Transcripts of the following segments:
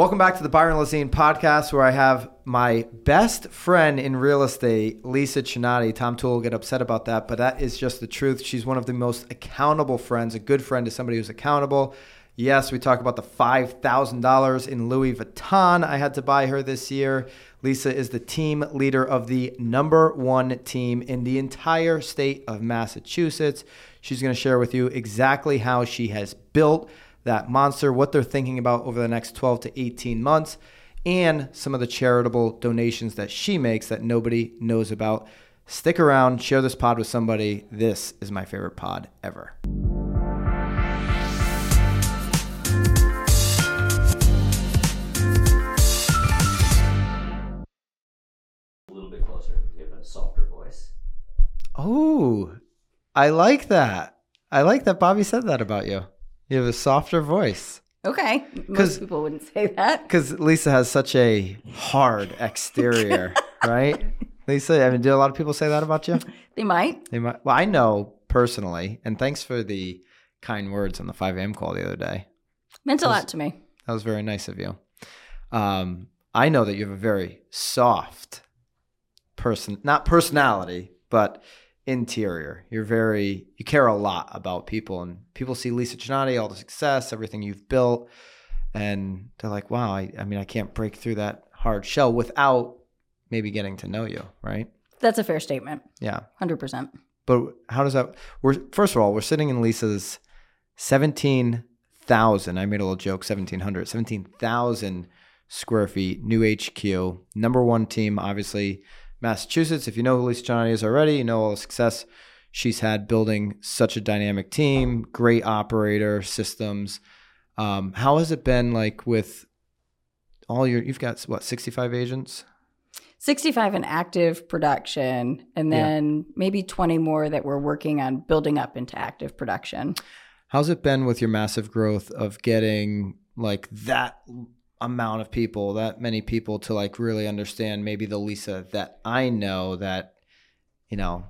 Welcome back to the Byron Lazine podcast, where I have my best friend in real estate, Lisa Chinatti. Tom Toole will get upset about that, but that is just the truth. She's one of the most accountable friends. A good friend is somebody who's accountable. Yes, we talk about the $5,000 in Louis Vuitton I had to buy her this year. Lisa is the team leader of the number one team in the entire state of Massachusetts. She's going to share with you exactly how she has built that monster, what they're thinking about over the next 12 to 18 months, and some of the charitable donations that she makes that nobody knows about. Stick around, share this pod with somebody. This is my favorite pod ever. a little bit closer. You have a softer voice. Oh, I like that. I like that Bobby said that about you. You have a softer voice. Okay. Most people wouldn't say that. Because Lisa has such a hard exterior, right? Lisa, I mean, do a lot of people say that about you? They might. They might. Well, I know personally, and thanks for the kind words on the 5 a.m. call the other day. Meant a lot to me. That was very nice of you. Um, I know that you have a very soft person, not personality, but interior. You're very, you care a lot about people, and people see Lisa Chinatti, all the success, everything you've built, and they're like, wow, I, I mean, I can't break through that hard shell without maybe getting to know you, right? That's a fair statement. Yeah. 100%. But how does that? We're first of all, we're sitting in Lisa's seventeen thousand. I made a little joke, seventeen hundred, seventeen thousand square feet, new HQ, number one team, obviously Massachusetts. If you know who Lisa Johnny is already, you know all the success she's had building such a dynamic team, great operator systems. Um, how has it been like with all your? You've got what sixty five agents. 65 in active production, and Yeah. then maybe 20 more that we're working on building up into active production. How's it been with your massive growth of getting like that amount of people, that many people to like really understand maybe the Lisa that I know that, you know,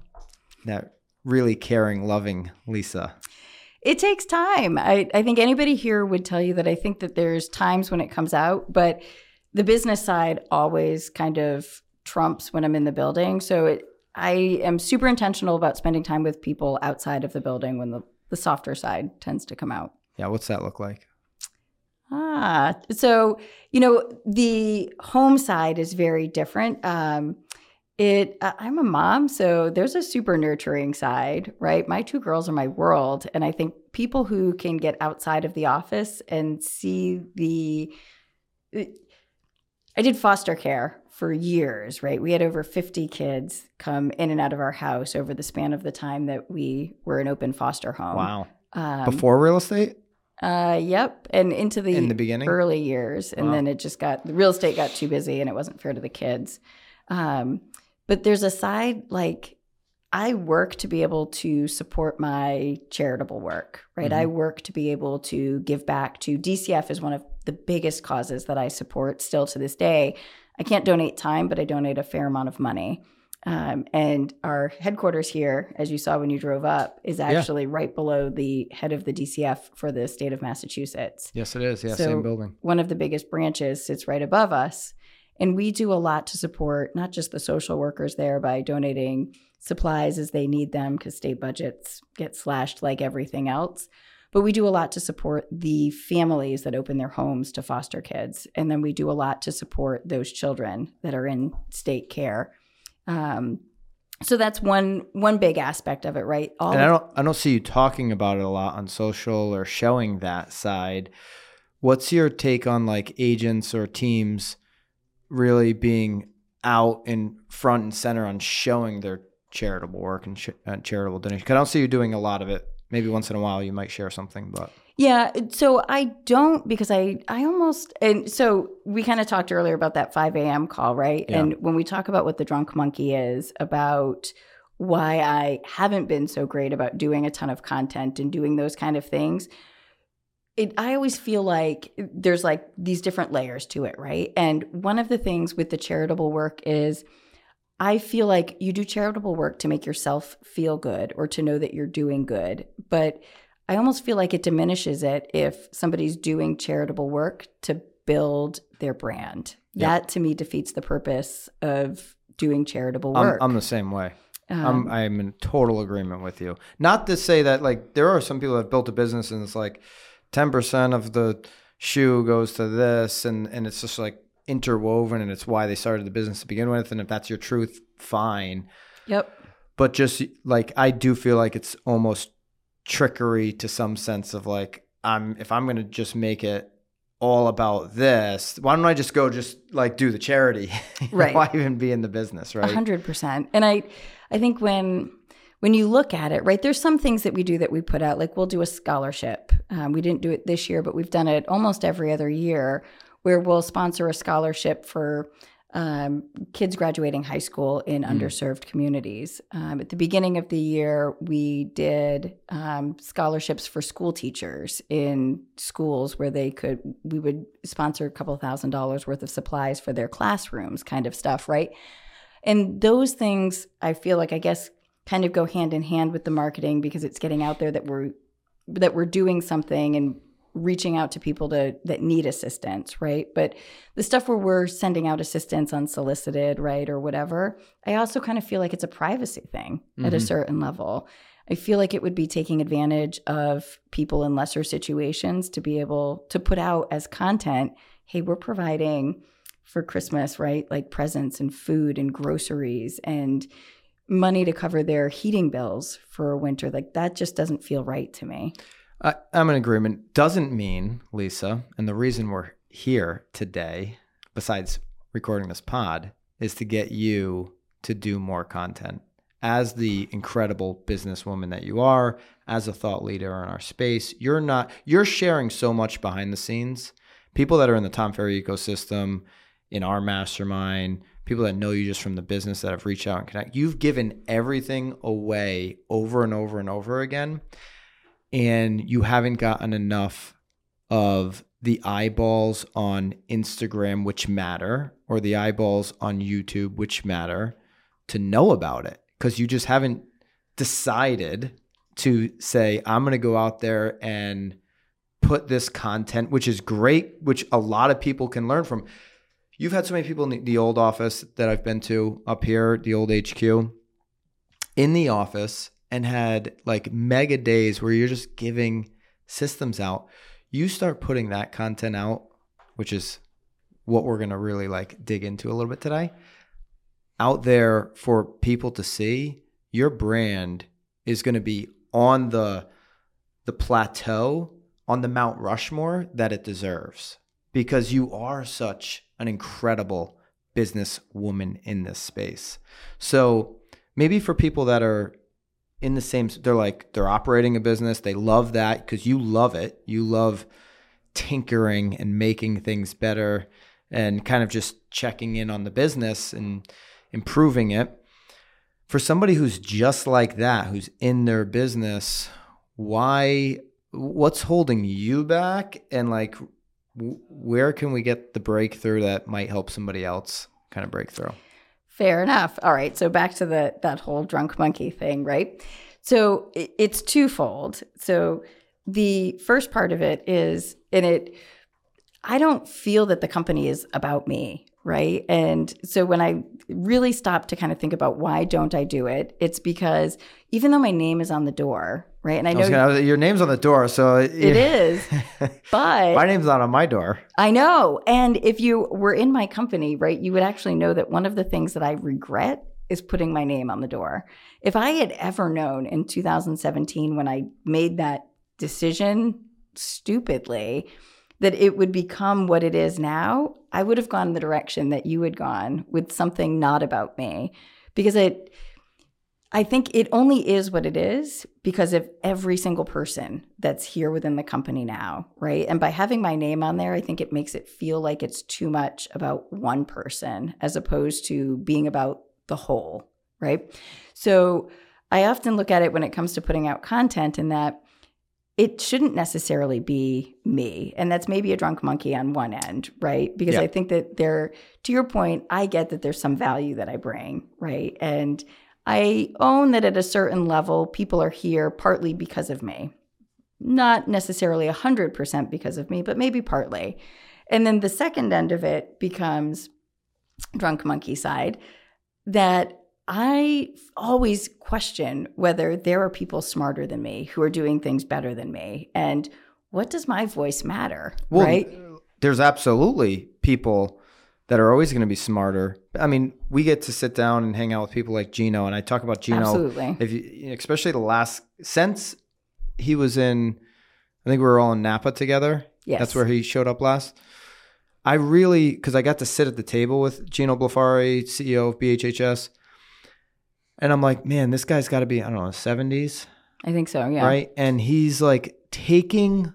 that really caring, loving Lisa? It takes time. I, I think anybody here would tell you that I think that there's times when it comes out, but the business side always kind of trumps when I'm in the building. So it, I am super intentional about spending time with people outside of the building when the, the softer side tends to come out. Yeah. What's that look like? Ah, so you know the home side is very different. Um, it uh, I'm a mom, so there's a super nurturing side, right? My two girls are my world, and I think people who can get outside of the office and see the I did foster care for years, right? We had over 50 kids come in and out of our house over the span of the time that we were an open foster home. Wow. Um, Before real estate? Uh, yep, and into the In the beginning? early years, and Wow. then it just got the real estate got too busy, and it wasn't fair to the kids. Um, but there's a side like I work to be able to support my charitable work, right? I work to be able to give back to DCF is one of the biggest causes that I support still to this day. I can't donate time, but I donate a fair amount of money. Um, and our headquarters here, as you saw when you drove up, is actually right below the head of the DCF for the state of Massachusetts Yes, it is. Yeah. So- same building. one of the biggest branches sits right above us. And we do a lot to support not just the social workers there by donating supplies as they need them because state budgets get slashed like everything else. But we do a lot to support the families that open their homes to foster kids. And then we do a lot to support those children that are in state care. Um, so that's one one big aspect of it, right? All and I don't I don't see you talking about it a lot on social or showing that side. What's your take on like agents or teams really being out in front and center on showing their charitable work and ch- uh, charitable donation? 'Cause I don't see you doing a lot of it. Maybe once in a while you might share something, but Yeah, so I don't because I I almost and so we kind of talked earlier about that 5 a.m. call, right? Yeah. And when we talk about what the drunk monkey is about why I haven't been so great about doing a ton of content and doing those kind of things, it I always feel like there's like these different layers to it, right? And one of the things with the charitable work is I feel like you do charitable work to make yourself feel good or to know that you're doing good, but I almost feel like it diminishes it if somebody's doing charitable work to build their brand. Yep. That to me defeats the purpose of doing charitable I'm, work. I'm the same way. Um, I'm I'm in total agreement with you. Not to say that like there are some people that have built a business and it's like ten percent of the shoe goes to this and and it's just like interwoven and it's why they started the business to begin with. And if that's your truth, fine. yep. But just like I do feel like it's almost trickery to some sense of like I'm if I'm gonna just make it all about this, why don't I just go just like do the charity? Right. why even be in the business, A right? hundred percent. And I, I think when when you look at it, right, there's some things that we do that we put out. Like we'll do a scholarship. Um, we didn't do it this year, but we've done it almost every other year, where we'll sponsor a scholarship for um, kids graduating high school in underserved communities. Um, at the beginning of the year, we did um, scholarships for school teachers in schools where they could, we would sponsor a couple thousand dollars worth of supplies for their classrooms, kind of stuff, right? And those things, I feel like, I guess, kind of go hand in hand with the marketing because it's getting out there that we're that we're doing something and reaching out to people to that need assistance, right? But the stuff where we're sending out assistance unsolicited, right, or whatever, I also kind of feel like it's a privacy thing at a Mhm. certain level. I feel like it would be taking advantage of people in lesser situations to be able to put out as content, hey, we're providing for Christmas, right? Like presents and food and groceries and money to cover their heating bills for winter. Like that just doesn't feel right to me. I, I'm in agreement. Doesn't mean, Lisa, and the reason we're here today, besides recording this pod, is to get you to do more content. As the incredible businesswoman that you are, as a thought leader in our space, you're not, you're sharing so much behind the scenes. People that are in the Tom Ferry ecosystem, in our mastermind, people that know you just from the business that have reached out and connect, you've given everything away over and over and over again and you haven't gotten enough of the eyeballs on Instagram, which matter, or the eyeballs on YouTube, which matter, to know about it because you just haven't decided to say, I'm going to go out there and put this content, which is great, which a lot of people can learn from. You've had so many people in the, old office that I've been to up here, the old HQ, in the office and had like mega days where you're just giving systems out. You start putting that content out, which is what we're going to really like dig into a little bit today, out there for people to see, your brand is going to be on the the plateau on the Mount Rushmore that it deserves because you are such an incredible businesswoman in this space. So, maybe for people that are in the same they're like they're operating a business. They love that because you love it. You love tinkering and making things better and kind of just checking in on the business and improving it. For somebody who's just like that who's in their business why what's holding you back? And like where can we get the breakthrough that might help somebody else kind of break through Fair enough. All right. So back to the that whole drunk monkey thing, right? So it, it's twofold. So the first part of it is, and it, I don't feel that the company is about me, right? And so when I really stop to kind of think about why don't I do it, it's because even though my name is on the door, right? And I know gonna, your name's on the door so it is, but my name's not on my door I know. And if you were in my company, right, you would actually know that one of the things that I regret is putting my name on the door. If I had ever known in 2017 when I made that decision stupidly that it would become what it is now, I would have gone the direction that you had gone with something not about me because it I think it only is what it is because of every single person that's here within the company now, right? And by having my name on there, I think it makes it feel like it's too much about one person as opposed to being about the whole, right? So I often look at it when it comes to putting out content in that it shouldn't necessarily be me. And that's maybe a drunk monkey on one end, right? Because Yeah. I think that there, to your point, I get that there's some value that I bring, right? And I own that at a certain level, people are here partly because of me. Not necessarily 100% because of me, but maybe partly. And then the second end of it becomes drunk monkey side that I always question whether there are people smarter than me who are doing things better than me. And what does my voice matter? Well, right? There's absolutely people that are always going to be smarter. I mean, we get to sit down and hang out with people like Gino, and I talk about Gino. Absolutely. If you, especially the last since he was in, I think we were all in Napa together. Yes. That's where he showed up last. I really, because I got to sit at the table with Gino Blefari, CEO of BHHS, and I'm like, man, this guy's got to be, I don't know, 70s, I think so. Yeah. right? And he's like taking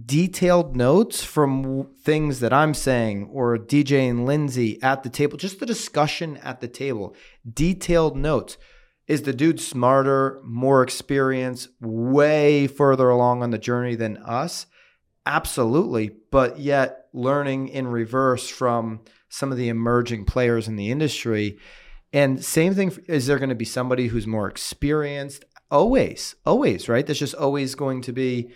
detailed notes from things that I'm saying or DJ and Lindsay at the table, just the discussion at the table, detailed notes. Is the dude smarter, more experienced, way further along on the journey than us? Absolutely. But yet, learning in reverse from some of the emerging players in the industry. And same thing, is there going to be somebody who's more experienced? Always, always, right? That's just always going to be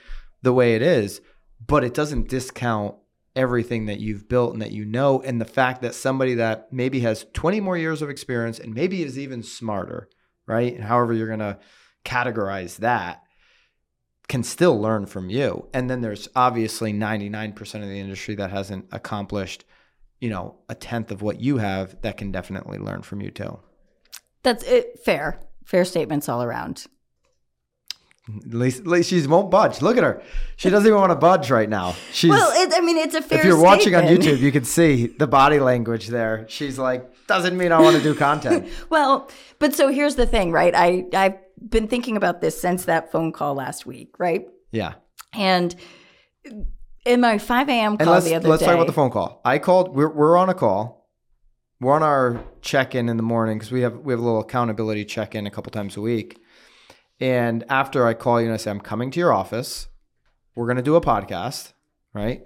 the way it is. But it doesn't discount everything that you've built and that you know. And the fact that somebody that maybe has 20 more years of experience and maybe is even smarter, right? And however you're going to categorize that can still learn from you. And then there's obviously 99% of the industry that hasn't accomplished, you know, a tenth of what you have that can definitely learn from you too. That's it. Fair. Fair statements all around. At least, at least she won't budge. Look at her. She doesn't even want to budge right now. She's well, it, I mean, it's a fair if you're watching on. YouTube, you can see the body language there. She's like, doesn't mean I want to do content. Well, but so here's the thing, right? I I've been thinking about this since that phone call last week, right? Yeah. And in my 5 a.m. Call the other let's day, talk about the phone call. I called. We're we're on a call. We're on our check in in the morning because we have we have a little accountability check in a couple times a week. And after I call you and I say I'm coming to your office, we're gonna do a podcast, right?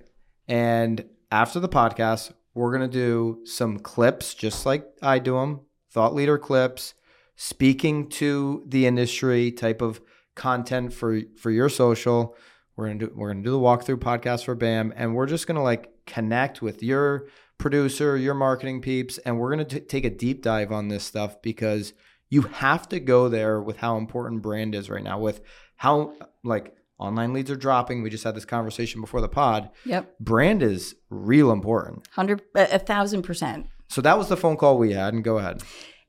And after the podcast, we're gonna do some clips, just like I do them, thought leader clips, speaking to the industry type of content for for your social. We're gonna do we're gonna do the walkthrough podcast for BAM, and we're just gonna like connect with your producer, your marketing peeps, and we're gonna take a deep dive on this stuff because you have to go there with how important brand is right now, with how like online leads are dropping. We just had this conversation before the pod. Yep, Brand is real important. hundred a, a thousand percent. So that was the phone call we had, and go ahead.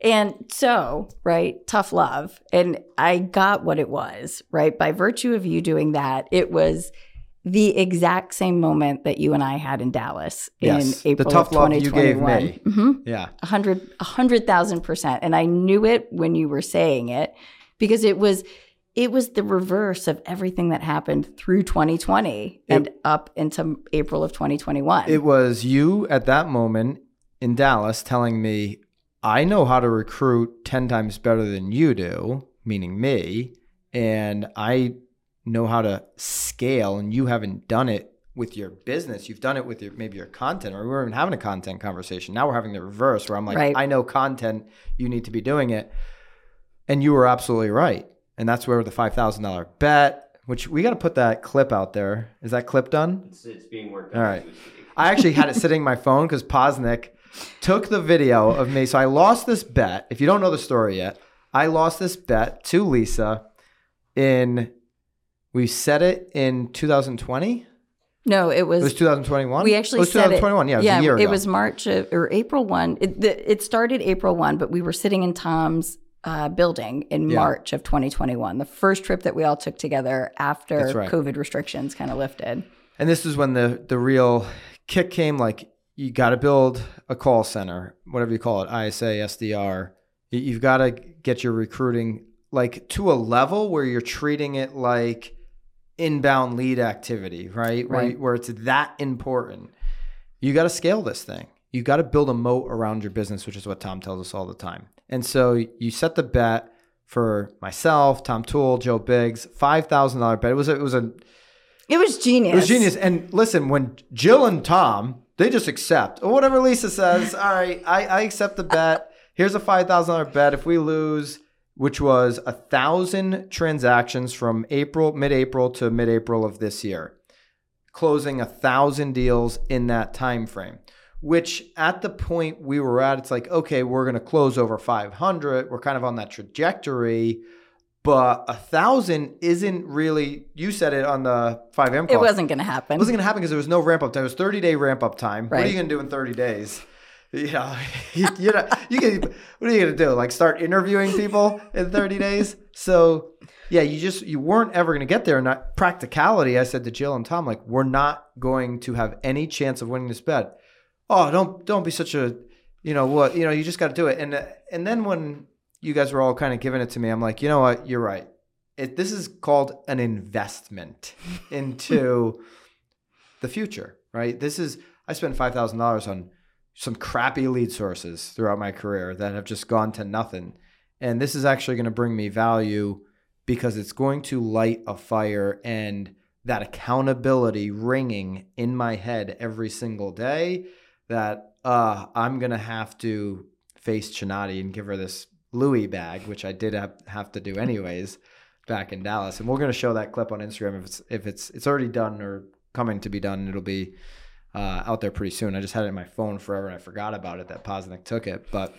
And so, right, tough love. And I got what it was, right? By virtue of you doing that, it was the exact same moment that you and I had in Dallas Yes, in April tough of love you gave 2021. me. hmm Yeah. a hundred a hundred thousand percent and i knew it when you were saying it because it was it was the reverse of everything that happened through 2020 and up into april of 2021 It was you at that moment in Dallas telling me, I know how to recruit 10 times better than you do, meaning me, and I know how to scale, and you haven't done it with your business. You've done it with your maybe your content, or we were even having a content conversation. Now we're having the reverse where I'm like, Right. I know content, you need to be doing it. And you were absolutely right. And that's where the $5,000 bet, which we got to put that clip out there. Is that clip done? It's, it's being worked All on. right. as we speak. I actually had it sitting in my phone because Posnick took the video of me. So I lost this bet. If you don't know the story yet, I lost this bet to Lisa in, we set it in 2020. no it was, It was 2021. we actually it was said 2021. it, Yeah, it was a year ago. it was march of, or april 1 it, the, it started april 1 but we were sitting in tom's uh, building in Yeah. march of 2021 the first trip that we all took together after right. covid restrictions kind of lifted And this is when the the real kick came. Like you got to build a call center, whatever you call it, ISA, SDR. You- You've got to get your recruiting like to a level where you're treating it like inbound lead activity, right? Where, Right. where it's that important. You got to scale this thing. You got to build a moat around your business, which is what Tom tells us all the time. And so you set the bet for myself, Tom Toole, Joe Biggs, five thousand dollar bet. It was a, it was a it was genius it was genius. And listen, when Jill and Tom, they just accept or whatever Lisa says. All right, I, I accept the bet. Here's a five thousand dollar bet. If we lose, which was a thousand transactions from April, mid-April to mid-April of this year, closing a thousand deals in that time frame. Which at the point we were at, it's like, okay, we're gonna close over 500. We're kind of on that trajectory, but a thousand isn't really. You said it on the 5M call. It wasn't going to happen. It wasn't gonna happen because there was no ramp up time. It was 30 day ramp up time. What are you gonna do in 30 days? Know, you, know, you can. What are you gonna do? Like start interviewing people in 30 days? So yeah, you just you weren't ever gonna get there. And practicality, I said to Jill and Tom, like we're not going to have any chance of winning this bet. Oh, don't don't be such a, you know what? You know, you just got to do it. And and then when you guys were all kind of giving it to me, I'm like, you know what? You're right. It, this is called an investment into the future, right? This is I spent five thousand dollars on some crappy lead sources throughout my career that have just gone to nothing, and this is actually going to bring me value because it's going to light a fire and that accountability ringing in my head every single day that uh, I'm going to have to face Chinatti and give her this Louis bag, which I did have, have to do anyways back in Dallas. And we're going to show that clip on Instagram if it's if it's it's already done or coming to be done. It'll be uh, out there pretty soon. I just had it in my phone forever and I forgot about it that Posnick took it, but.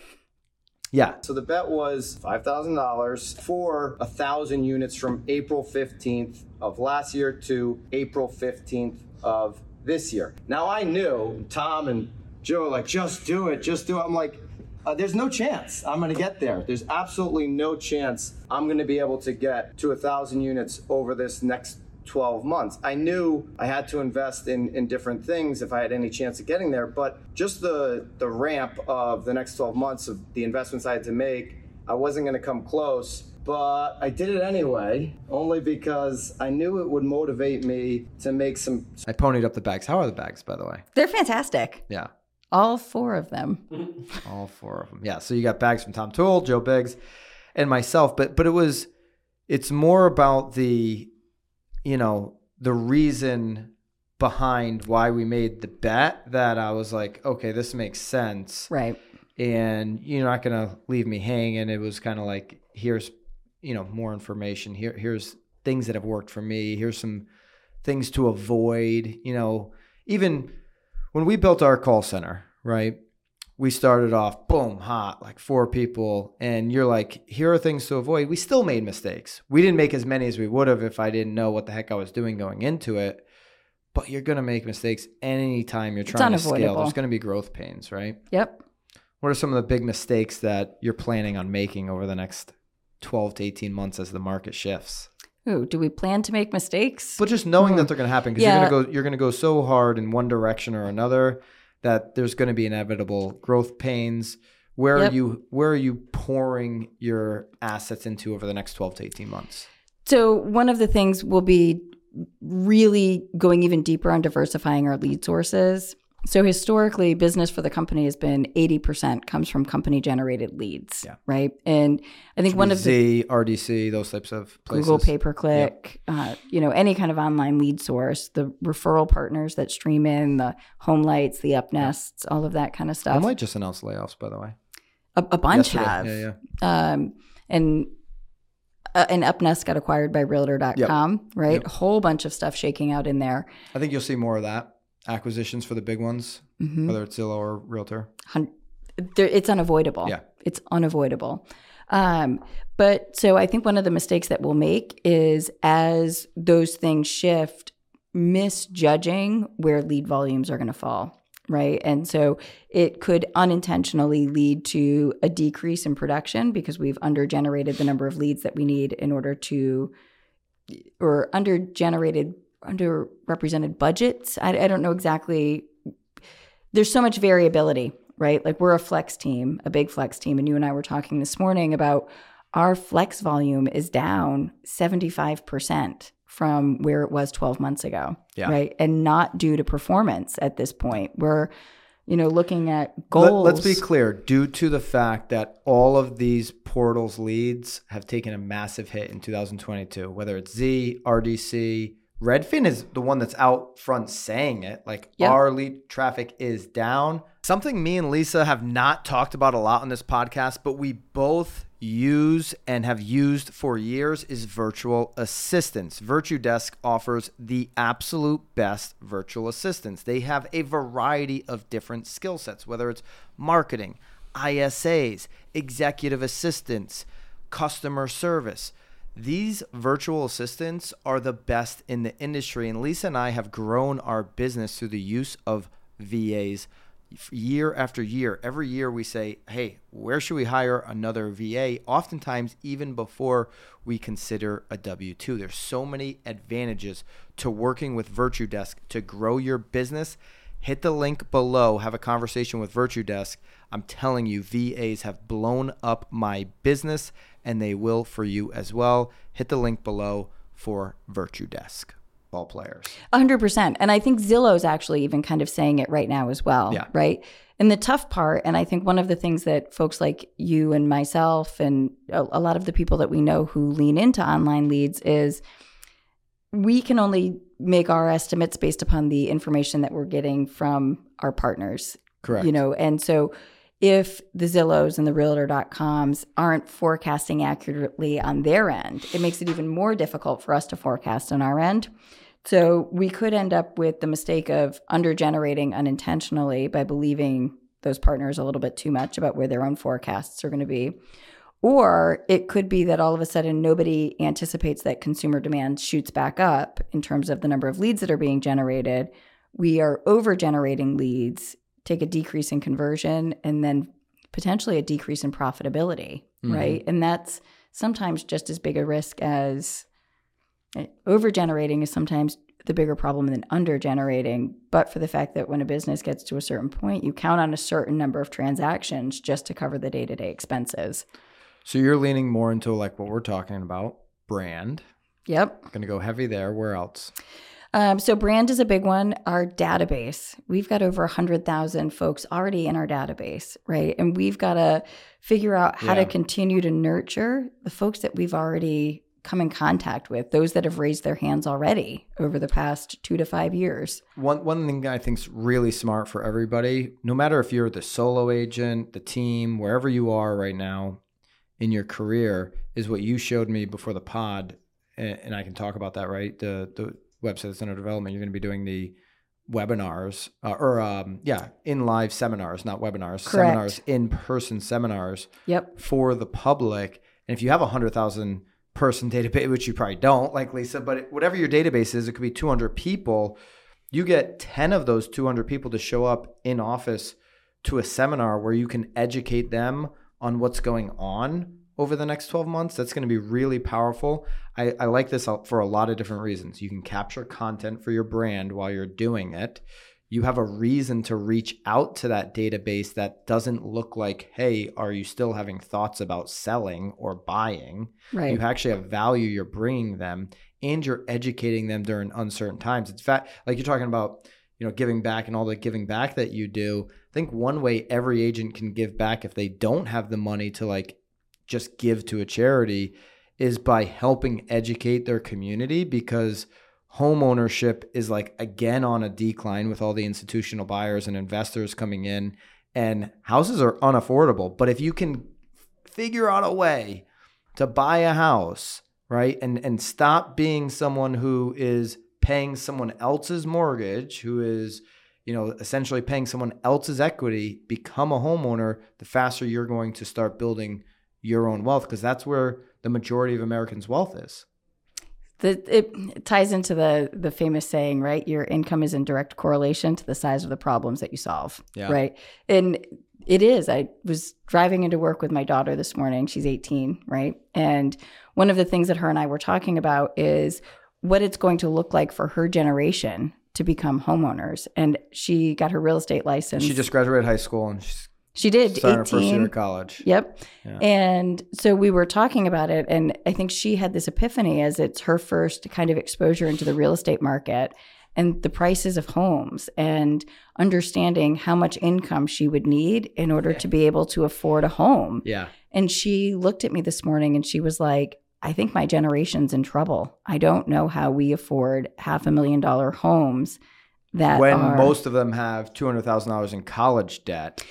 Yeah. So the bet was five thousand dollars for a thousand units from April fifteenth of last year to April fifteenth of this year. Now I knew Tom and Joe like, just do it, just do it. I'm like, uh, there's no chance I'm going to get there. There's absolutely no chance I'm going to be able to get to a thousand units over this next 12 months. I knew I had to invest in, in different things if I had any chance of getting there, but just the, the ramp of the next 12 months of the investments I had to make, I wasn't going to come close. But I did it anyway, only because I knew it would motivate me to make some. I ponied up the bags. How are the bags, by the way? They're fantastic. Yeah. All four of them. All four of them. Yeah. So you got bags from Tom Toole, Joe Biggs, and myself. But but it was it's more about the you know the reason behind why we made the bet that I was like, okay, this makes sense, Right. and you're not gonna leave me hanging. It was kind of like here's you know more information. Here here's things that have worked for me. Here's some things to avoid. You know, even when we built our call center, right? We started off boom hot, like four people, and you're like, here are things to avoid. We still made mistakes. We didn't make as many as we would have if I didn't know what the heck I was doing going into it. But you're gonna make mistakes anytime you're trying to scale. There's gonna be growth pains, right? Yep. What are some of the big mistakes that you're planning on making over the next 12 to 18 months as the market shifts? Ooh, do we plan to make mistakes? But just knowing that they're going to happen because Hmm. Yeah. you're going to go you're going to go so hard in one direction or another that there's going to be inevitable growth pains. Where Yep. are you where are you pouring your assets into over the next 12 to 18 months? So one of the things will be really going even deeper on diversifying our lead sources. So historically, business for the company has been 80% comes from company generated leads, Yeah. right? And I think one of the RDC, those types of places. Google pay per click, uh, you know, any kind of online lead source, the referral partners that stream in, the HomeLights, the UpNests, all of that kind of stuff. I might just announce layoffs by the way. a, a bunch Yesterday. have. Yeah, yeah. um, and uh, and Upnest got acquired by Realtor.com, right? Yep. A whole bunch of stuff shaking out in there. I think you'll see more of that. Acquisitions for the big ones, Mhm. whether it's Zillow or Realtor. It's unavoidable. Yeah. It's unavoidable. Um, but so I think one of the mistakes that we'll make is as those things shift, misjudging where lead volumes are going to fall. Right. And so it could unintentionally lead to a decrease in production because we've undergenerated the number of leads that we need in order to, or undergenerated, underrepresented budgets. I, I don't know exactly there's so much variability, right? Like we're a flex team, a big flex team. And you and I were talking this morning about our flex volume is down 75% from where it was 12 months ago, Yeah. right? And not due to performance at this point. We're, you know, looking at Let, goals. let's be clear. Due to the fact that all of these portals leads have taken a massive hit in 2022, whether it's Z, RDC, Redfin is the one that's out front saying it. Like Yep. our lead traffic is down. Something me and Lisa have not talked about a lot on this podcast, but we both use and have used for years is virtual assistants. VirtuDesk offers the absolute best virtual assistants. They have a variety of different skill sets, whether it's marketing, ISAs, executive assistants, customer service. These virtual assistants are the best in the industry. And Lisa and I have grown our business through the use of VAs year after year. Every year we say, hey, where should we hire another VA? Oftentimes, even before we consider a W 2. There's so many advantages to working with VirtuDesk to grow your business. Hit the link below, have a conversation with VirtuDesk. I'm telling you, VAs have blown up my business and they will for you as well. Hit the link below for VirtuDesk ball players. 100%. And I think Zillow's actually even kind of saying it right now as well. Yeah. Right. And the tough part, and I think one of the things that folks like you and myself and a, a lot of the people that we know who lean into online leads is we can only make our estimates based upon the information that we're getting from our partners. Correct. You know, and so if the Zillows and the Realtor.coms aren't forecasting accurately on their end, it makes it even more difficult for us to forecast on our end. So we could end up with the mistake of under generating unintentionally by believing those partners a little bit too much about where their own forecasts are going to be. Or it could be that all of a sudden nobody anticipates that consumer demand shoots back up in terms of the number of leads that are being generated. We are over generating leads, take a decrease in conversion, and then potentially a decrease in profitability, Mhm. right? And that's sometimes just as big a risk as over generating is sometimes the bigger problem than under generating but for the fact that when a business gets to a certain point you count on a certain number of transactions just to cover the day-to-day expenses So you're leaning more into like what we're talking about, brand. yep Going to go heavy there. Where else? Um, so brand is a big one our database we've got over 100000 folks already in our database right and we've got to figure out how Yeah. to continue to nurture the folks that we've already come in contact with those that have raised their hands already over the past two to five years One one thing I think is really smart for everybody, no matter if you're the solo agent, the team, wherever you are right now in your career, is what you showed me before the pod, and, and I can talk about that. Right, the the website center development. You're going to be doing the webinars uh, or um, yeah, in live seminars, not webinars, Correct. seminars, in person seminars yep for the public. And if you have a hundred thousand person database, which you probably don't, like Lisa, but whatever your database is, it could be 200 people. You get 10 of those 200 people to show up in office to a seminar where you can educate them on what's going on over the next 12 months. That's going to be really powerful. I, I like this for a lot of different reasons. You can capture content for your brand while you're doing it you have a reason to reach out to that database that doesn't look like, hey, are you still having thoughts about selling or buying? right You actually have value you're bringing them and you're educating them during uncertain times. It's fact, like you're talking about, you know, giving back and all the giving back that you do. I think one way every agent can give back if they don't have the money to like just give to a charity is by helping educate their community because home ownership is like again on a decline with all the institutional buyers and investors coming in and houses are unaffordable. But if you can figure out a way to buy a house right and and stop being someone who is paying someone else's mortgage who is you know essentially paying someone else's equity become a homeowner the faster you're going to start building your own wealth because that's where the majority of americans wealth is the, it ties into the the famous saying, right? Your income is in direct correlation to the size of the problems that you solve, Yeah. right? And it is. I was driving into work with my daughter this morning. She's 18, right? And one of the things that her and I were talking about is what it's going to look like for her generation to become homeowners. And she got her real estate license. she just graduated high school and she's she did starting her first year 18. of college Yep. Yeah. And so we were talking about it, and I think she had this epiphany as it's her first kind of exposure into the real estate market and the prices of homes and understanding how much income she would need in order to be able to afford a home. yeah And she looked at me this morning and she was like, I think my generation's in trouble. I don't know how we afford half a million dollar homes that when are, most of them have two hundred thousand dollars in college debt.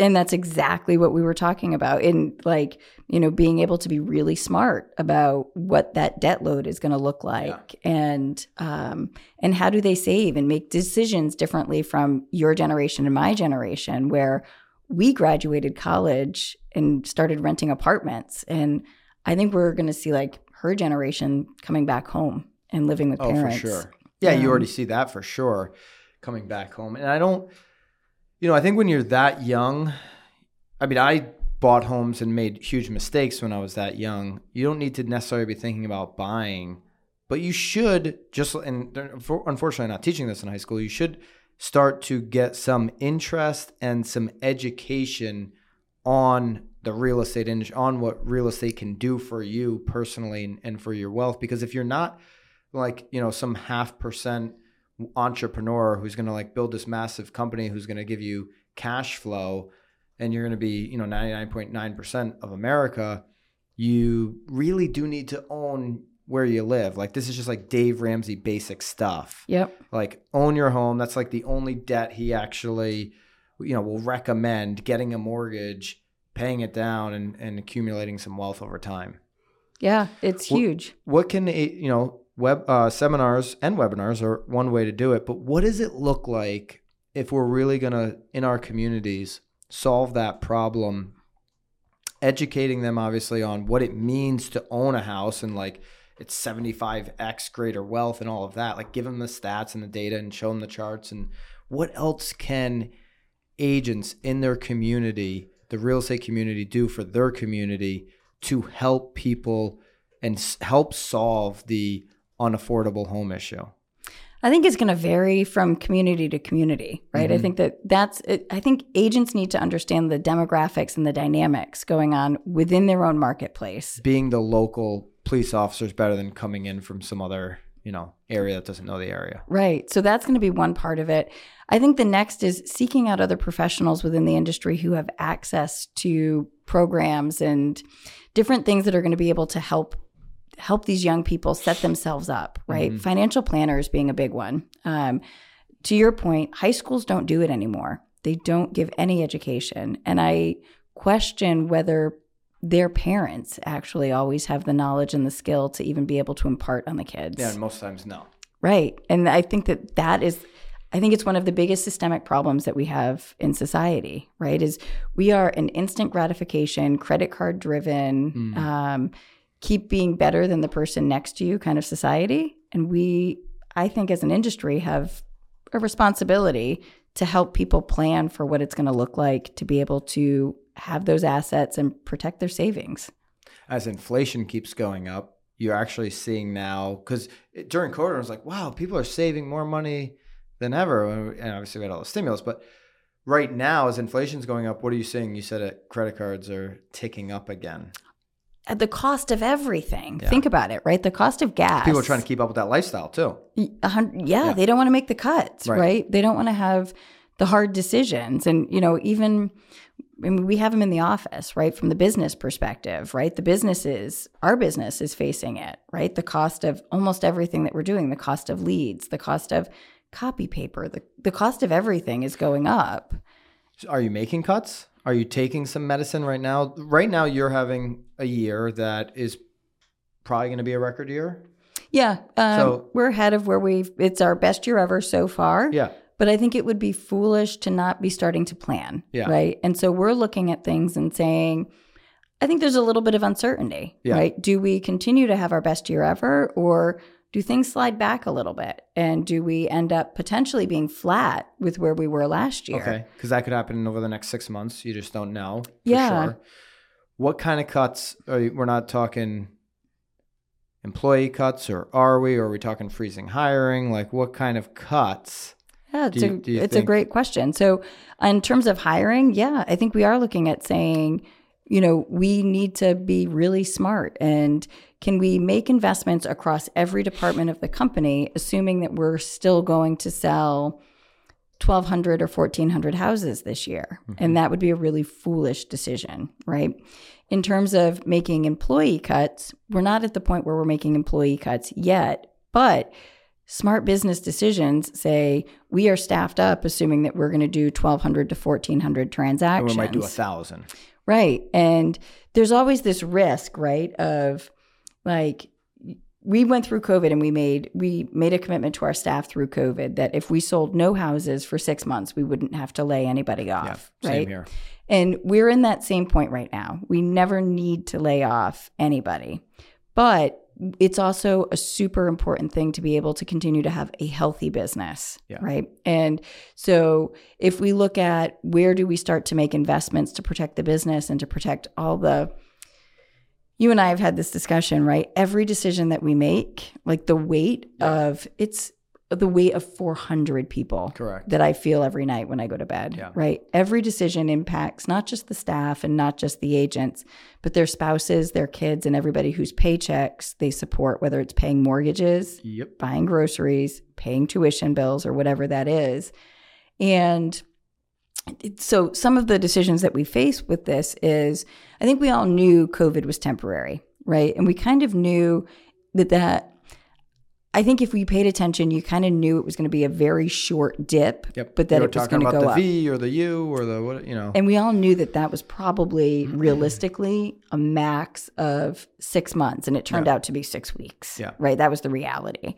And that's exactly what we were talking about in like you know being able to be really smart about what that debt load is going to look like and um, and how do they save and make decisions differently from your generation and my generation where we graduated college and started renting apartments and i think we're going to see like her generation coming back home and living with Oh, parents for sure. Yeah, you Um, already see that for sure coming back home. And I don't, you know, I think when you're that young, I mean, I bought homes and made huge mistakes when I was that young. You don't need to necessarily be thinking about buying, but you should just, and unfortunately, not teaching this in high school, you should start to get some interest and some education on the real estate industry, on what real estate can do for you personally and, and for your wealth. Because if you're not like, you know, some half percent entrepreneur who's going to like build this massive company who's going to give you cash flow and you're going to be, you know, 99.9% of America, you really do need to own where you live. Like this is just like Dave Ramsey basic stuff. Yep. Like own your home. That's like the only debt he actually you know will recommend getting a mortgage paying it down and, and accumulating some wealth over time. Yeah it's Well- huge. what can a you know web uh, seminars and webinars are one way to do it but what does it look like if we're really going to in our communities solve that problem educating them obviously on what it means to own a house and like it's 75x greater wealth and all of that like give them the stats and the data and show them the charts and what else can agents in their community the real estate community do for their community to help people and help solve the unaffordable home issue I think it's going to vary from community to community, right? I Mhm. think that that's, it, I think agents need to understand the demographics and the dynamics going on within their own marketplace. being the local police officer is better than coming in from some other you know area that doesn't know the area Right. So that's going to be one part of it. I think the next is seeking out other professionals within the industry who have access to programs and different things that are going to be able to help help these young people set themselves up, right? Mhm. Financial planners being a big one. Um, to your point, high schools don't do it anymore. They don't give any education. And I question whether their parents actually always have the knowledge and the skill to even be able to impart on the kids. yeah and most times no Right. And I think that that is, I think it's one of the biggest systemic problems that we have in society, right? Is we are an instant gratification, credit card driven, Mm. um, keep being better than the person next to you kind of society. And we, I think as an industry, have a responsibility to help people plan for what it's going to look like to be able to have those assets and protect their savings. as inflation keeps going up you're actually seeing now because during COVID, it was like, wow, people are saving more money than ever. And obviously, we had all the stimulus. But right now, as inflation's going up, what are you seeing? You said it, credit cards are ticking up again. At the cost of everything. Yeah. Think about it, right? The cost of gas. People are trying to keep up with that lifestyle too. Yeah, Yeah. they don't want to make the cuts, Right. right. They don't want to have the hard decisions. And, you know, even I mean, we have them in the office, right? From the business perspective, right? The businesses, our business is facing it, right? The cost of almost everything that we're doing, the cost of leads, the cost of copy paper, the, the cost of everything is going up. Are you making cuts? Are you taking some medicine right now? Right now, you're having a year that is probably going to be a record year. Yeah. Um, So- we're ahead of where we've, it's our best year ever so far. Yeah. But I think it would be foolish to not be starting to plan. Yeah. Right. And so we're looking at things and saying, I think there's a little bit of uncertainty. Yeah. Right. Do we continue to have our best year ever or do things slide back a little bit? And do we end up potentially being flat with where we were last year? Okay. Because that could happen over the next six months. You just don't know. For Yeah. Sure. What kind of cuts? Are you, we're not talking employee cuts, or are we? Or are we talking freezing hiring? Like, what kind of cuts? Yeah, it's, Do you- a, it's a great question. So, in terms of hiring, yeah, I think we are looking at saying, you know, we need to be really smart and can we make investments across every department of the company, assuming that we're still going to sell 1,200 or 1,400 houses this year? And mm-hmm. that would be a really foolish decision, right? In terms of making employee cuts, we're not at the point where we're making employee cuts yet, but smart business decisions say we are staffed up assuming that we're going to do 1200 to 1400 And transactions we might do a thousand. Right. And there's always this risk, right, of like we went through COVID and we made we made a commitment to our staff through COVID that if we sold no houses for 6 months, we wouldn't have to lay anybody off, Same right? here. And we're in that same point right now. We never need to lay off anybody. But it's also a super important thing to be able to continue to have a healthy business, Yeah. right? And so if we look at where do we start to make investments to protect the business and to protect all the you and I have had this discussion, right? Every decision that we make, like the weight of it's the weight of 400 people Correct. that I feel every night when I go to bed, Yeah. right? Every decision impacts not just the staff and not just the agents, but their spouses, their kids, and everybody whose paychecks they support, whether it's paying mortgages, Yep. buying groceries, paying tuition bills, or whatever that is. And so some of the decisions that we face with this is I think we all knew COVID was temporary, right? And we kind of knew that that I think if we paid attention, you kind of knew it was going to be a very short dip, Yep. but that it was going to about go the up. V or the U or the what you know. And we all knew that that was probably realistically a max of six months. And it turned out to be six weeks. Yeah. Right. That was the reality.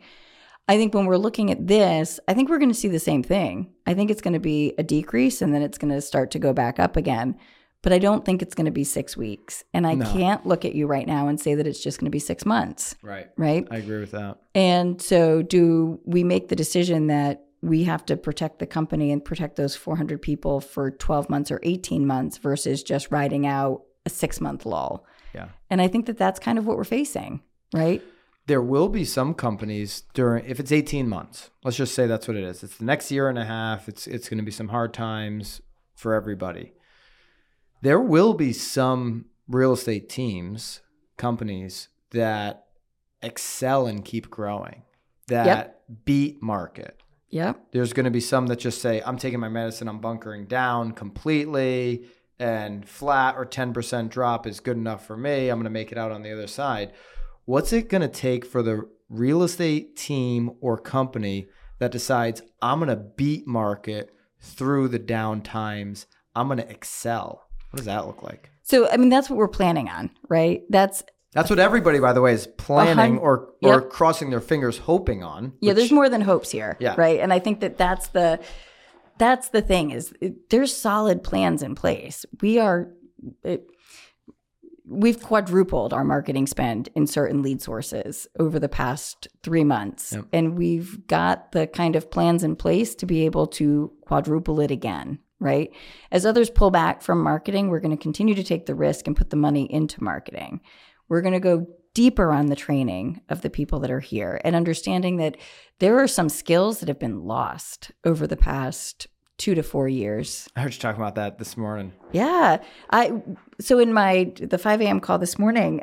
I think when we're looking at this, I think we're going to see the same thing. I think it's going to be a decrease and then it's going to start to go back up again. But I don't think it's going to be six weeks. And I No. can't look at you right now and say that it's just going to be six months. right. Right. I agree with that. And so, do we make the decision that we have to protect the company and protect those 400 people for 12 months or 18 months versus just riding out a six month lull? Yeah. And I think that that's kind of what we're facing, right? There will be some companies during if it's 18 months. Let's just say that's what it is. It's the next year and a half. It's it's going to be some hard times for everybody. There will be some real estate teams, companies that excel and keep growing. That beat market. Yep. There's going to be some that just say, I'm taking my medicine, I'm bunkering down completely, and flat or 10% drop is good enough for me. I'm going to make it out on the other side. What's it going to take for the real estate team or company that decides, I'm going to beat market through the down times? I'm going to excel. What does that look like? So, I mean, that's what we're planning on, right? That's, That's what everybody, by the way, is planning or, or Yep. crossing their fingers, hoping on. yeah, which- there's more than hopes here, Yeah. right? And I think that that's the, that's the thing is it, there's solid plans in place. We are, it, we've quadrupled our marketing spend in certain lead sources over the past three months. Yep. And we've got the kind of plans in place to be able to quadruple it again, right? As others pull back from marketing, we're going to continue to take the risk and put the money into marketing. We're going to go deeper on the training of the people that are here and understanding that there are some skills that have been lost over the past two to four years. I heard you talking about that this morning. Yeah. I so in my the 5 a.m. call this morning,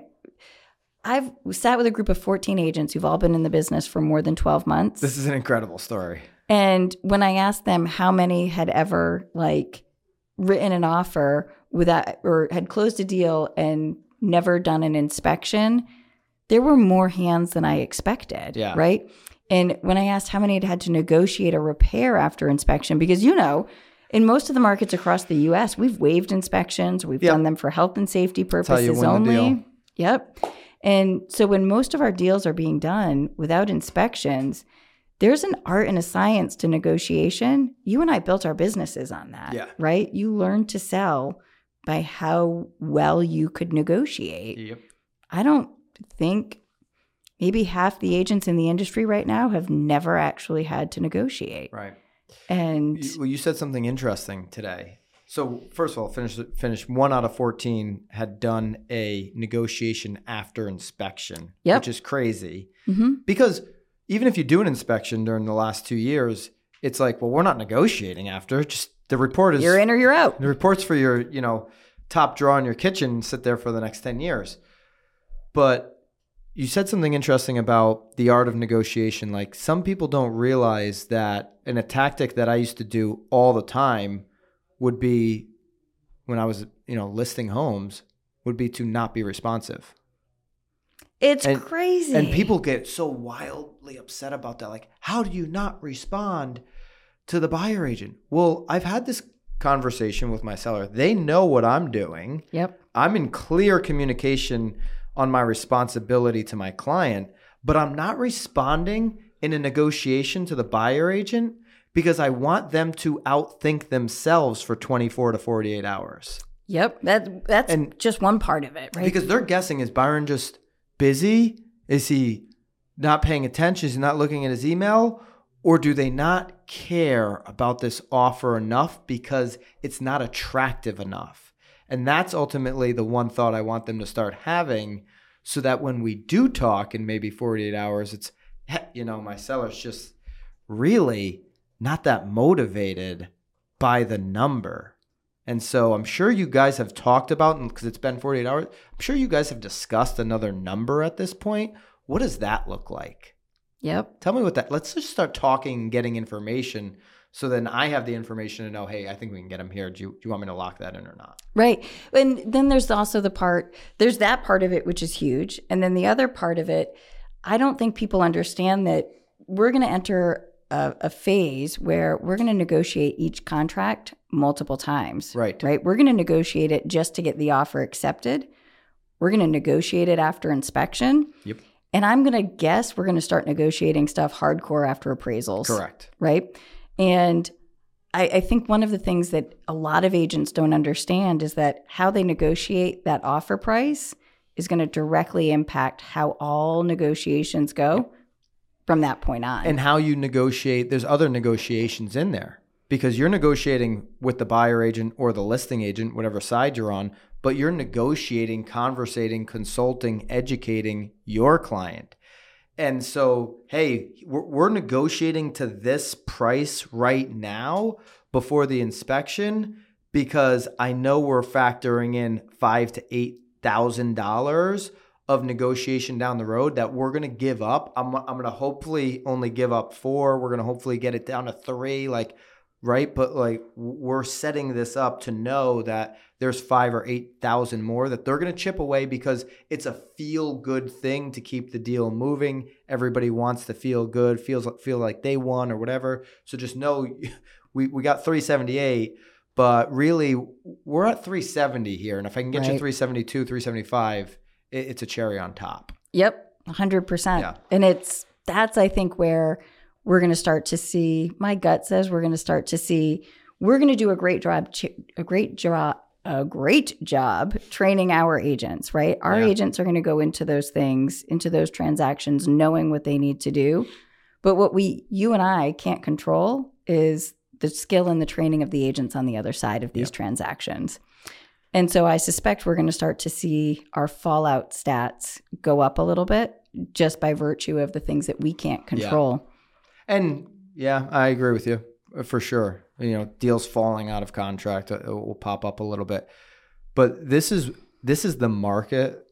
I've sat with a group of 14 agents who've all been in the business for more than 12 months. This is an incredible story. And when I asked them how many had ever like written an offer without or had closed a deal and never done an inspection, there were more hands than I expected. Yeah. Right. And when I asked how many had had to negotiate a repair after inspection, because you know, in most of the markets across the US, we've waived inspections, we've Yep. done them for health and safety purposes only. Yep. And so when most of our deals are being done without inspections, there's an art and a science to negotiation. You and I built our businesses on that, Yeah. right? You learned to sell by how well you could negotiate. Yep. I don't think maybe half the agents in the industry right now have never actually had to negotiate. Right. And You, well, you said something interesting today. So first of all, finish finish one out of fourteen had done a negotiation after inspection, Yep. which is crazy Mhm. because even if you do an inspection during the last two years, it's like, well, we're not negotiating after. Just the report is you're in or you're out. the reports for your you know top drawer in your kitchen sit there for the next ten years. But you said something interesting about the art of negotiation. Like some people don't realize that, and a tactic that I used to do all the time would be when I was, you know, listing homes, would be to not be responsive. It's And- crazy. And people get so wildly upset about that. Like, how do you not respond to the buyer agent? Well, I've had this conversation with my seller. They know what I'm doing. Yep. I'm in clear communication on my responsibility to my client, but I'm not responding in a negotiation to the buyer agent because I want them to outthink themselves for 24 to 48 hours. Yep. That that's And- just one part of it, right? Because they're guessing is Byron just busy? Is he not paying attention? Is he not looking at his email? Or do they not care about this offer enough because it's not attractive enough? And that's ultimately the one thought I want them to start having so that when we do talk in maybe 48 hours, it's, you know, my seller's just really not that motivated by the number. And so I'm sure you guys have talked about, because it's been 48 hours, I'm sure you guys have discussed another number at this point. What does that look like? yep. Tell me what that, let's just start talking and getting information so then I have the information to know, hey, I think we can get him here. Do you, do you want me to lock that in or not? Right. And then there's also the part, there's that part of it, which is huge. And then the other part of it, I don't think people understand that we're going to enter a, a phase where we're going to negotiate each contract multiple times. Right. Right. We're going to negotiate it just to get the offer accepted. We're going to negotiate it after inspection. Yep. And I'm going to guess we're going to start negotiating stuff hardcore after appraisals Correct. right? And I, I think one of the things that a lot of agents don't understand is that how they negotiate that offer price is going to directly impact how all negotiations go from that point on. And how you negotiate, there's other negotiations in there because you're negotiating with the buyer agent or the listing agent, whatever side you're on, but you're negotiating, conversating, consulting, educating your client. And so, hey, we're, we're negotiating to this price right now before the inspection because I know we're factoring in five to eight thousand dollars of negotiation down the road that we're gonna give up. I'm I'm gonna hopefully only give up four. We're gonna hopefully get it down to three, like right. But like we're setting this up to know that there's five or eight thousand more that they're gonna chip away because it's a feel good thing to keep the deal moving. Everybody wants to feel good, feels feel like they won or whatever. So just know we we got 378 but really we're at 370 here and if i can get you 372 375 it, it's a cherry on top Yep, 100%. Yeah. And it's that's I think where we're going to start to see my gut says we're going to start to see we're going to do a great job a great job a great job training our agents, right? Our Yeah. agents are going to go into those things, into those transactions knowing what they need to do. But what we you and I can't control is the skill and the training of the agents on the other side of these Yep. transactions. And so I suspect we're going to start to see our fallout stats go up a little bit just by virtue of the things that we can't control. and yeah i agree with you uh, for sure. You know deals falling out of contract uh, will pop up a little bit. But this is this is the market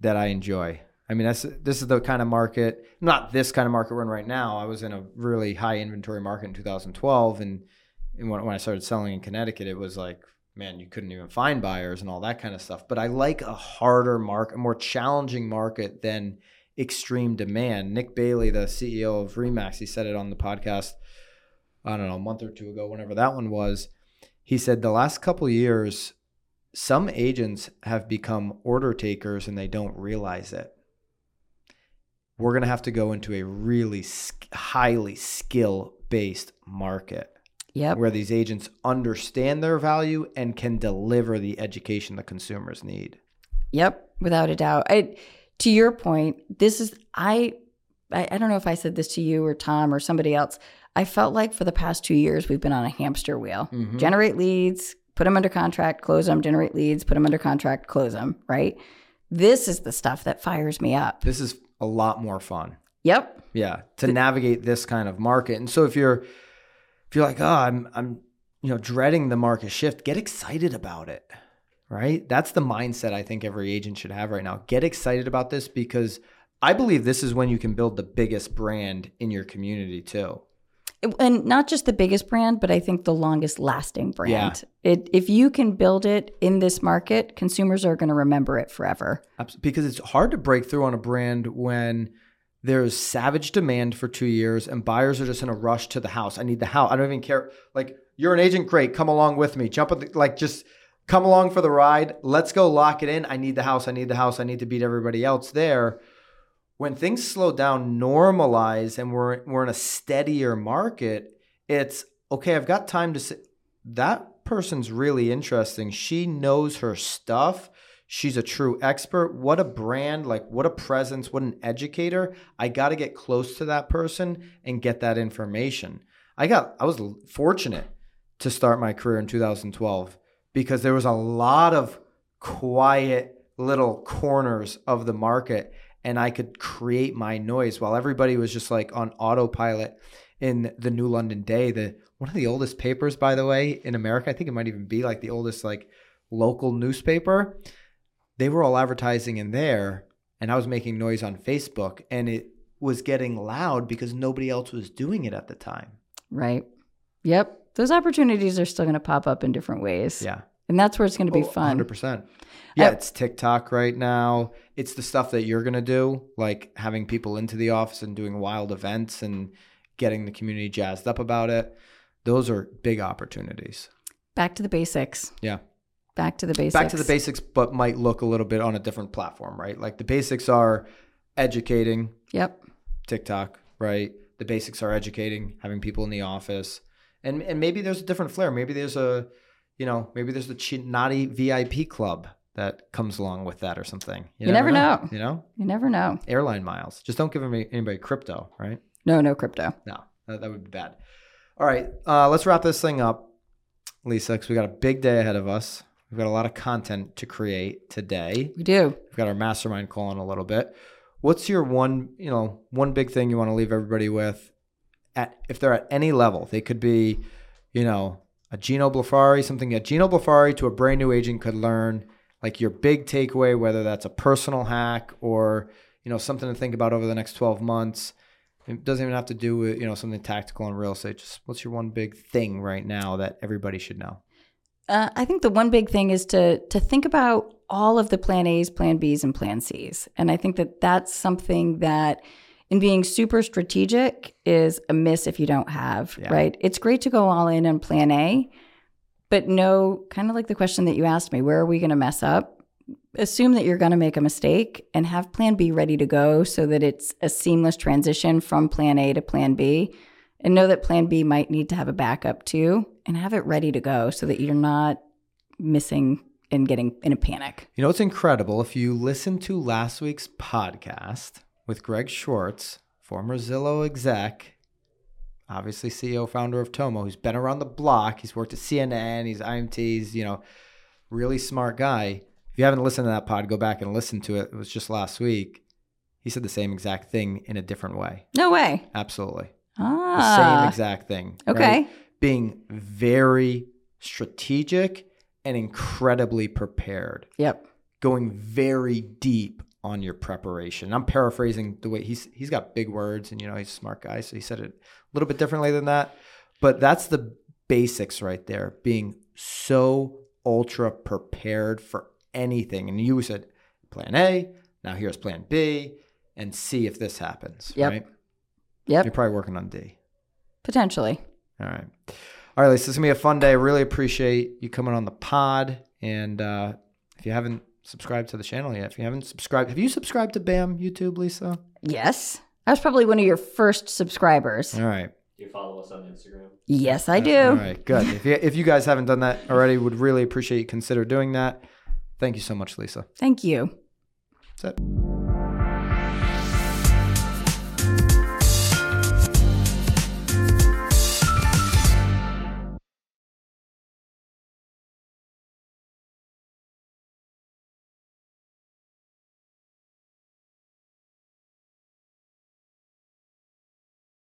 that i enjoy. I mean that's this is the kind of market not this kind of market we're in right now. I was in a really high inventory market in 2012 and, and when, when i started selling in connecticut it was like man you couldn't even find buyers and all that kind of stuff. But i like a harder market a more challenging market than extreme demand. Nick bailey the ceo of remax he said it on the podcast i don't know a month or two ago whenever that one was. He said the last couple years some agents have become order takers and they don't realize it. We're going to have to go into a really highly skill based market Yep. where these agents understand their value and can deliver the education the consumers need. Yep, without a doubt. I, to your point, this is I, I I don't know if I said this to you or Tom or somebody else. I felt like for the past two years we've been on a hamster wheel. Mhm. Generate leads, put them under contract, close them. Generate leads, put them under contract, close them. Right. This is the stuff that fires me up. This is a lot more fun. Yep. Yeah, to navigate this kind of market. And so if you're if you're like, "Oh, I'm I'm you know, dreading the market shift, get excited about it." Right? That's the mindset I think every agent should have right now. Get excited about this because I believe this is when you can build the biggest brand in your community too. and not just the biggest brand, but I think the longest lasting brand. It if you can build it in this market, consumers are going to remember it forever. Because it's hard to break through on a brand when there's savage demand for two years and buyers are just in a rush to the house. I need the house. I don't even care. Like, you're an agent, great. Come along with me. Jump at like, just come along for the ride. Let's go lock it in. I need the house. I need the house. I need to beat everybody else there. When things slow down, normalize, and we're we're in a steadier market, it's okay. I've got time to sit. That person's really interesting. She knows her stuff. She's a true expert. What a brand, like what a presence, what an educator. I got to get close to that person and get that information. I got I was fortunate to start my career in 2012 because there was a lot of quiet little corners of the market and I could create my noise while everybody was just like on autopilot in the New London Day, the one of the oldest papers by the way in America. I think it might even be like the oldest like local newspaper. They were all advertising in there and I was making noise on Facebook and it was getting loud because nobody else was doing it at the time. Right. Yep. Those opportunities are still going to pop up in different ways. Yeah. And that's where it's going to be Oh, fun. 100%. Yeah, I- it's TikTok right now. It's the stuff that you're going to do, like having people into the office and doing wild events and getting the community jazzed up about it. Those are big opportunities. Back to the basics. Yeah. Back to the basics. Back to the basics, but might look a little bit on a different platform, right? Like the basics are educating, Yep. TikTok, right? The basics are educating, having people in the office, and and maybe there's a different flair. Maybe there's a, you know, maybe there's the Chinatti VIP club that comes along with that or something. You never know. You know, You never know. airline miles. Just don't give any- anybody crypto, right? No, no crypto. No, that, that would be bad. All right, uh, let's wrap this thing up, Lisa, because we got a big day ahead of us. We've got a lot of content to create today. We do. We've got our mastermind call in a little bit. What's your one, you know, one big thing you want to leave everybody with at if they're at any level? They could be, you know, a Gino Blefari, something that Gino Blefari to a brand new agent could learn, like your big takeaway, whether that's a personal hack or, you know, something to think about over the next 12 months. It doesn't even have to do with, you know, something tactical in real estate. Just what's your one big thing right now that everybody should know? Uh, I think the one big thing is to to think about all of the plan A's, plan B's, and plan C's, and I think that that's something that in being super strategic is a miss if you don't have Yeah. right. It's great to go all in on plan A, but know kind of like the question that you asked me, where are we going to mess up? Assume that you're going to make a mistake and have plan B ready to go so that it's a seamless transition from plan A to plan B and know that plan B might need to have a backup too and have it ready to go so that you're not missing and getting in a panic. You know, it's incredible. If you listen to last week's podcast with Greg Schwartz, former Zillow exec, obviously CEO, founder of Tomo, who's been around the block. He's worked at CNN, he's IMTs, you know, really smart guy. If you haven't listened to that pod, go back and listen to it. It was just last week. He said the same exact thing in a different way. No way. Absolutely. The Ah. same exact thing. right? Being very strategic and incredibly prepared Yep. going very deep on your preparation. I'm paraphrasing the way he's he's got big words and you know he's a smart guy, so he said it a little bit differently than that. But that's the basics right there, being so ultra prepared for anything. And you said plan A, now here's plan B, and see if this happens. Yep. Right? Yep. You're probably working on D. Potentially. All right. All right, Lisa, this is gonna be a fun day. I really appreciate you coming on the pod. And uh, if you haven't subscribed to the channel yet, if you haven't subscribed, have you subscribed to BAM YouTube, Lisa? Yes. I was probably one of your first subscribers. All right. Do you follow us on Instagram? Yes, I do. All right, good. If you, if you guys haven't done that already, would really appreciate you consider doing that. Thank you so much, Lisa. Thank you. That's it.